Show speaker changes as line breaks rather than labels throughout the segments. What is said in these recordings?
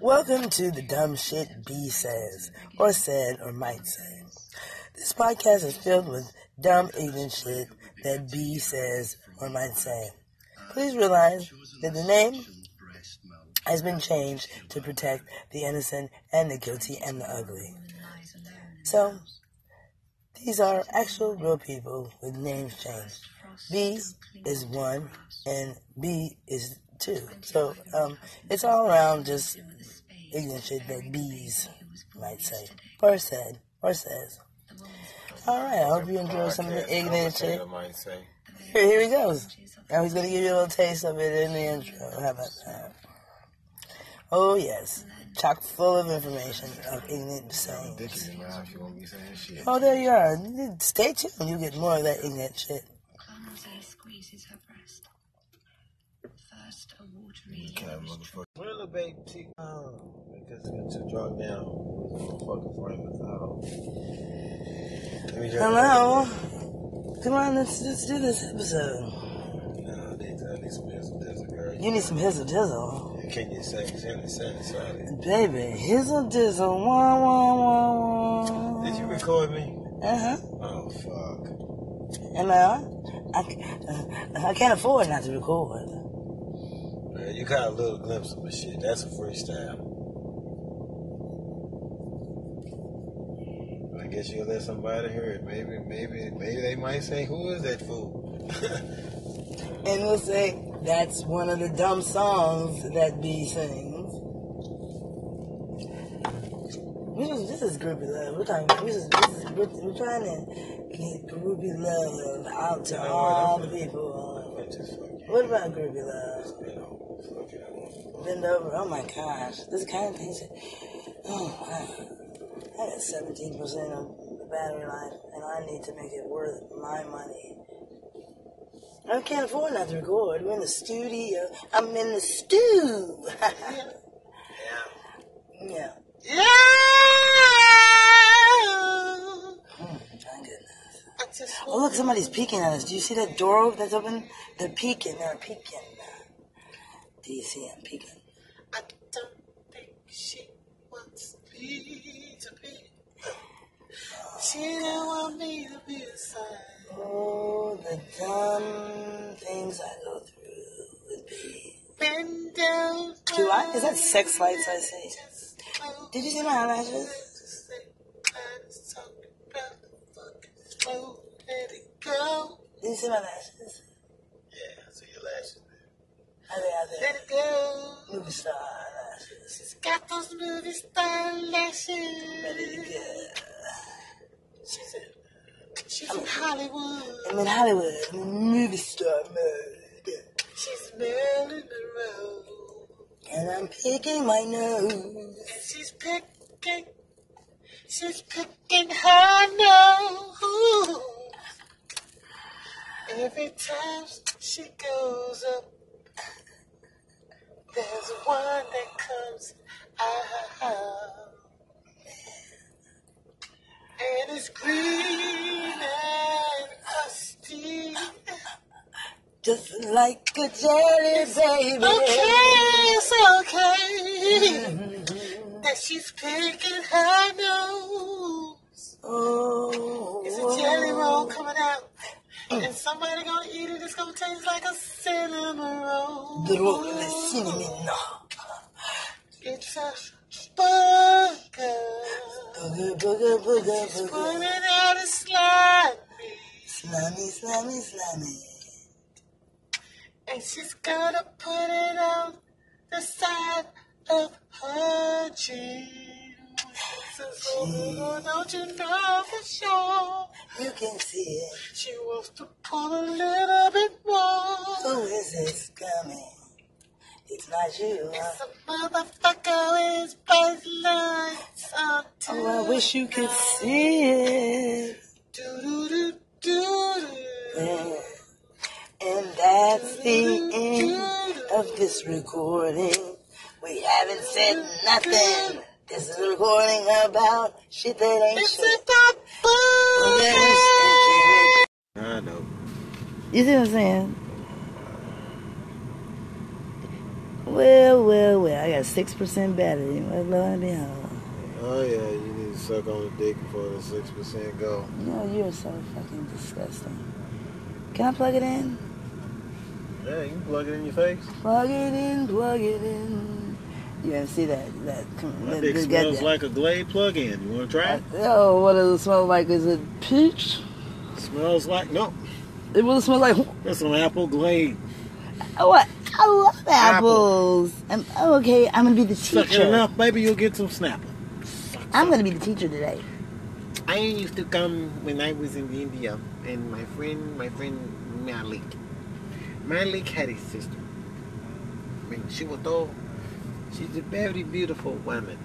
Welcome to the dumb shit B says, or said, or might say. This podcast is filled with dumb, ignorant shit that B says or might say. Please realize that the name has been changed to protect the innocent and the guilty and the ugly. So, these are actual real people with names changed. B is one and B is two. So, um, it's all around just ignorant shit that bees might say, or said, or says. Alright, I hope you enjoy some of the ignorant shit. Here, here he goes. Now he's gonna give you a little taste of it in the intro. How about that? Oh yes, chock full of information of ignorant sayings. Oh, there you are. Stay tuned. You get more of that ignorant shit.
Squeezes her breast. First a watery
Okay, motherfucker. Where baby T? Oh, because it's to drop down. Fucking frame is out. Let me just-
Hello. Come on, let's let's do this episode.
Nah, they tell me some hizzle dizzle, girl.
You need some hizzle dizzle.
Can you say,
Baby, hizzle dizzle, wah wah wah wah.
Did you record me?
Uh huh.
Oh, fuck.
Am I on? I, uh, I can't afford not to record.
You got a little glimpse of my shit. That's a freestyle. I guess you'll let somebody hear it. Maybe, maybe, maybe they might say, "Who is that fool?"
And we'll say that's one of the dumb songs that B sings. We this is groupie love. We're talking. Is, this is, we're, we're trying to get groupie love out to
You know what,
all the people. What about groupie love? Bend over. Oh my gosh, this kind of thing. Oh, I, I got seventeen percent of the battery life, and I need to make it worth my money. I can't afford not to record. We're in the studio. I'm in the stew. yeah. Mm, thank goodness. Oh, look, somebody's peeking at us. Do you see that door that's open? They're peeking. They're peeking. Do you see them peeking?
I don't think she wants me to be. She don't want me to be sign.
Oh, the dumb things I go through with me.
Bend down.
Do I? Is that sex lights I see? Did you see my eyelashes?
Let it go.
Did you see my lashes?
Yeah, so your lashes.
I Are they out
Let it go.
Movie star lashes.
She's got those movie star lashes.
Ready to go.
She's in, she's in Hollywood.
I'm in Hollywood. I'm in movie star mode.
She's Marilyn Monroe.
And I'm picking my nose.
And she's picking, she's picking her nose. Every time she goes up, there's one that comes out. And it's green and crusty.
Just like a jelly baby.
Okay, it's okay that she's picking her nose.
Oh.
It's a jelly roll coming out. And somebody gonna eat it, it's gonna taste like a cinnamon roll.
The roll of the cinnamon.
It's a burger.
Booger, booger, booger,
She's
booger.
putting out a slimy.
Slimy, slimy, slimy.
And she's gonna put it on the side of her jeans. Says, oh, don't you know for sure?
You can see it.
She wants to pull a little bit more.
Who is this coming? It's not you.
It's
Huh?
a motherfucker with bright lights on
Oh, I wish you could see it.
Do do do do
Yeah. And that's the end of this recording. We haven't said nothing. This is a recording about shit that ain't
It's
shit.
about
Well,
booze. I know.
You see what I'm saying? Well, well, well. I got six percent battery. Well, lo and behold.
Oh yeah, you need to suck on the dick before the six percent go.
No, you're so fucking disgusting. Can I plug it in?
Yeah, you can plug it in your face.
Plug it in, plug it in. You didn't see that? That,
My
that,
dick
that-
smells like a Glade plug-in. You want to try it?
Uh, oh, what does it smell like? Is it peach?
Smells like no.
It will smell like.
That's some apple Glade.
Oh, what? I love
Apple.
apples. I'm, oh, okay, I'm gonna be the
Suck it
teacher.
enough, baby, you'll get some snapper.
I'm gonna be the teacher today.
I used to come when I was in India, and my friend, my friend Malik, Malik had a sister. I mean, she was all, She's a very beautiful woman.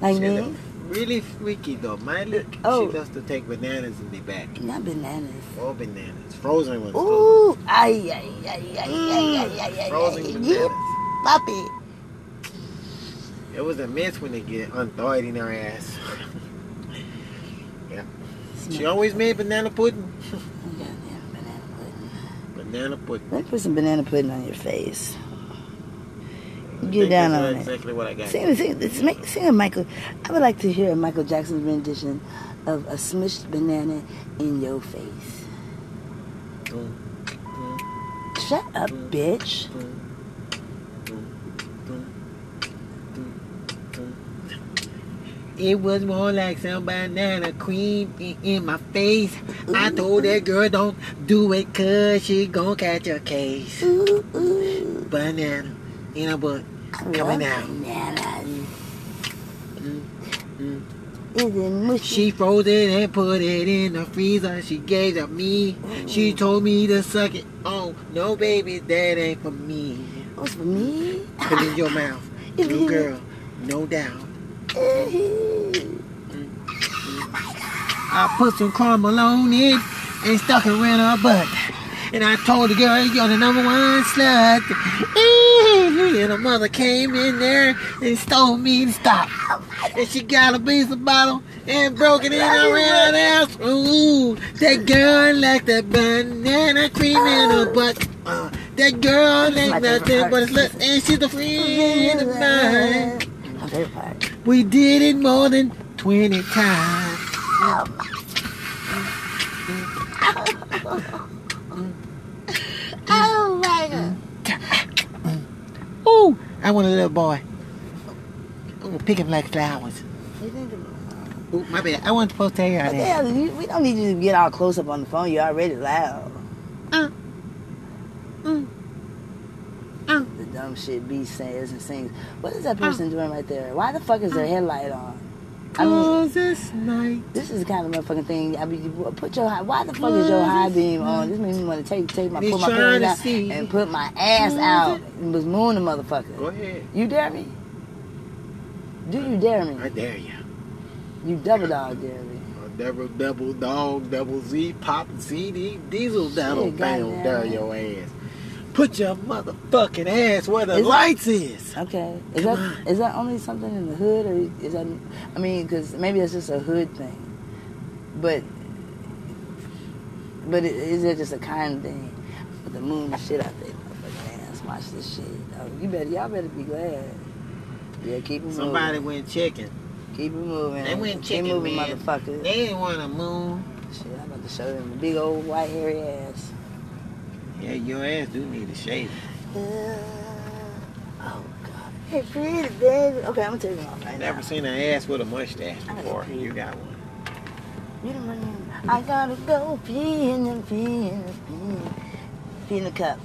Like I
she's? Really freaky though. My uh, look,
oh.
she loves to take bananas in the back.
Not bananas.
Oh, bananas. Frozen ones.
Ooh, too. ay, ay, ay, ay, mm. ay, ay, ay,
Frozen
ay,
bananas.
Puppy.
It was a mess when they get unthawed in her ass. yeah. She always made banana pudding.
yeah, yeah, banana pudding.
Banana pudding.
Let me put some banana pudding on your face.
I
Get down
that's
on it.
Exactly what I got.
Sing, sing, sing, sing a Michael. I would like to hear a Michael Jackson rendition of a smushed banana in your face.
Mm, mm,
Shut up,
Mm.
bitch.
It was more like some banana cream in, in my face. I told that girl don't do it cause she gon' catch a case.
Ooh, ooh.
Banana in a butt.
I
Coming out.
Is it mushy?
She froze it and put it in the freezer. She gave it me. She told me to suck it. Oh, no, baby, that ain't for me.
Oh, What's for me?
Put it in your mouth. Little girl, no doubt. I put some caramel on it and stuck it in her butt. And I told the girl, you're the number one slut. And her mother came in there and stole me to stop. And she got a piece bottle and broke it in her round ass. Ooh, that girl like that banana cream in her butt. Uh, that girl
This is
like
favorite
nothing but a slut. And she's a friend of mine.
My favorite part.
We did it more than 20 times.
Oh my god.
Ooh, I want a little boy. Gonna pick him like flowers. Ooh, my bad. I wasn't supposed to tell you
What
that.
You, we don't need you to get all close up on the phone. You're already loud.
Uh, mm, uh.
The dumb shit B says and sings. What is that person doing right there? Why the fuck is their headlight on? I mean,
Cause this night.
this is the kind of motherfucking thing. I mean, put your high. Why the fuck is your high beam on? This makes me want to take take my
He's
pull my pants out
see.
and put my ass out and was mooning the motherfucker.
Go ahead.
You dare me? Do you dare me?
I dare you.
You double dog dare me.
Double, double dog, double Z, pop, CD, diesel, double,
Shit,
bam, dare your ass. Put your motherfucking ass where the
Is
lights is.
Okay. Is
Come
that is that only something in the hood, or is that? I mean, because maybe it's just a hood thing, but but is it just a kind thing? With the moon and shit out there, motherfucking ass. Watch this shit. Oh, you better, y'all better be glad. Yeah, keep it moving.
Somebody
moving.
went checking.
Keep it moving.
They went
keep
checking,
moving,
man.
motherfuckers.
They didn't want to move.
Shit, I'm about to show them the big old white hairy ass.
Yeah, your ass do need a shave.
Uh, oh God. Hey, pretty baby. Okay, I'm gonna take them off right
Never
now.
seen an ass with a mustache
I
before. You got one.
You don't remember? I gotta go pee in the pee in the pee. Pee in the cup.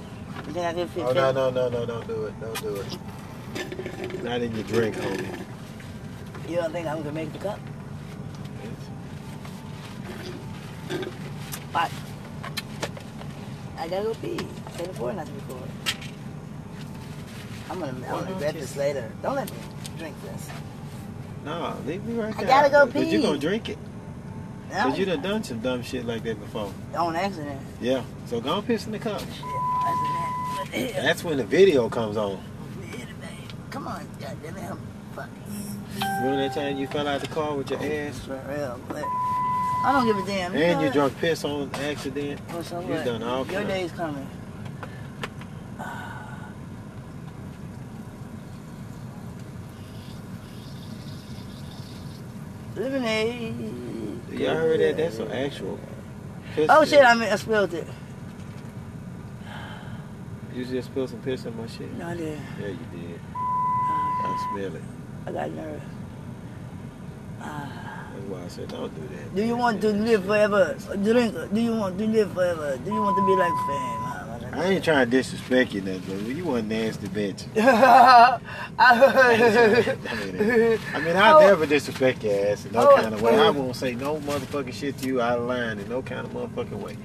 You think I could fit?
Oh no no no no! Don't do it! Don't do it! Not in your drink, homie.
You don't think I'm gonna make the cup? But I gotta go pee. I can't afford not to record. I'm gonna, I'm gonna regret this later. Don't let me drink this.
No, leave me right
I
there.
gotta go pee.
But you gonna drink it?
No,
Cause you done done some dumb shit like that before.
on accident.
Yeah. So go and piss in the cup.
Shit.
That's when the video comes on.
Come on, goddamn it, I'm fucking.
Remember that time you fell out the car with your oh, ass?
For real. I don't give a damn. You
and you drunk piss on accident.
Well, so
you done all
Your
kinds.
day's coming. Lemonade.
Y'all heard that? That's an actual. Piss
oh shit! I mean, I spilled it.
You just spilled some piss on my shit.
No, I did.
Yeah, you did.
Uh,
I smell it.
I got nervous. Uh,
that's why I said don't do that.
Do you want to live forever? Drink. Do you want to live forever? Do you want to be like fan?
I ain't trying to disrespect you, nothing, but you want nasty bitch. I mean, I'll
Oh.
never disrespect your ass in no
Oh,
kind of way. I won't say no motherfucking shit to you out of line in no kind of motherfucking way.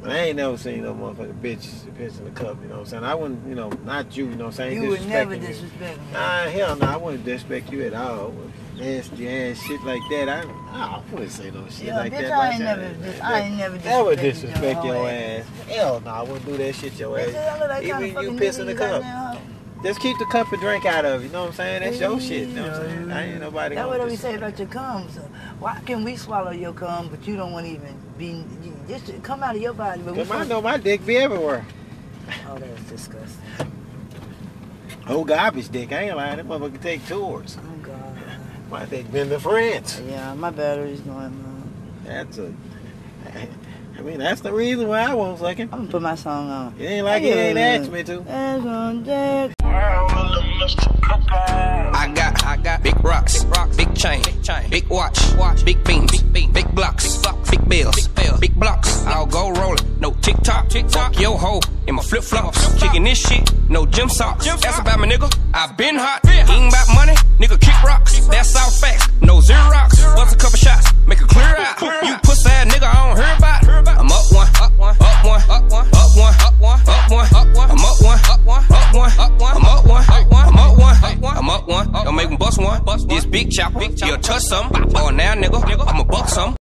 But I ain't never seen no motherfucking bitch piss in the cup, you know what I'm saying? I wouldn't, you know, not you, you know what I'm saying?
You would never
you.
disrespect me.
Nah, hell no, I wouldn't disrespect you at all. Nasty ass shit like that. I, I wouldn't say no shit
Yeah,
like
bitch,
that.
I ain't never, dis- I ain't never
That would disrespect your
whole
ass. Hell no, I wouldn't do that shit your
Bitch,
ass.
Like
Even you pissing the
nigga you got
cup.
now.
Just keep the cup and drink out of it. You know what I'm saying? That's your shit. You know what I'm saying? I ain't nobody
That's what we say about your cum. So why can we swallow your cum, but you don't want to even be just come out of your body? But
Cause I know my dick be everywhere.
Oh, that's disgusting.
Oh, garbage dick. I ain't lying. That motherfucker can take tours.
Oh God.
My dick been to France.
Yeah, my battery's going. low.
That's a. I mean, that's the reason why I won't suck him.
I'm gonna put my song on.
It ain't like it ain't asked me to.
As on deck.
I got, I got big rocks, big, rocks, big chain, big, chain, big watch, watch, big beams, big, beam, big blocks, big, blocks, big bills, big, blocks. I'll go rolling, no tick tock, tick tock. Yo ho, in my flip flops, kicking this shit, no gym socks. That's about my nigga. I been hot, ain't about money, nigga kick rocks. That's all facts, no zero rocks. Bust a couple shots, make a clear out. You pussy ass nigga, I don't hear about. I'm up one, up one, up one, up one, up one, up one, up one, up one. I'm up one, up one, up one, up one. I'm up one, up one, I'm up one, I'm up one. Don't make me bust one. This big chopper, you'll touch something. Oh now, nigga,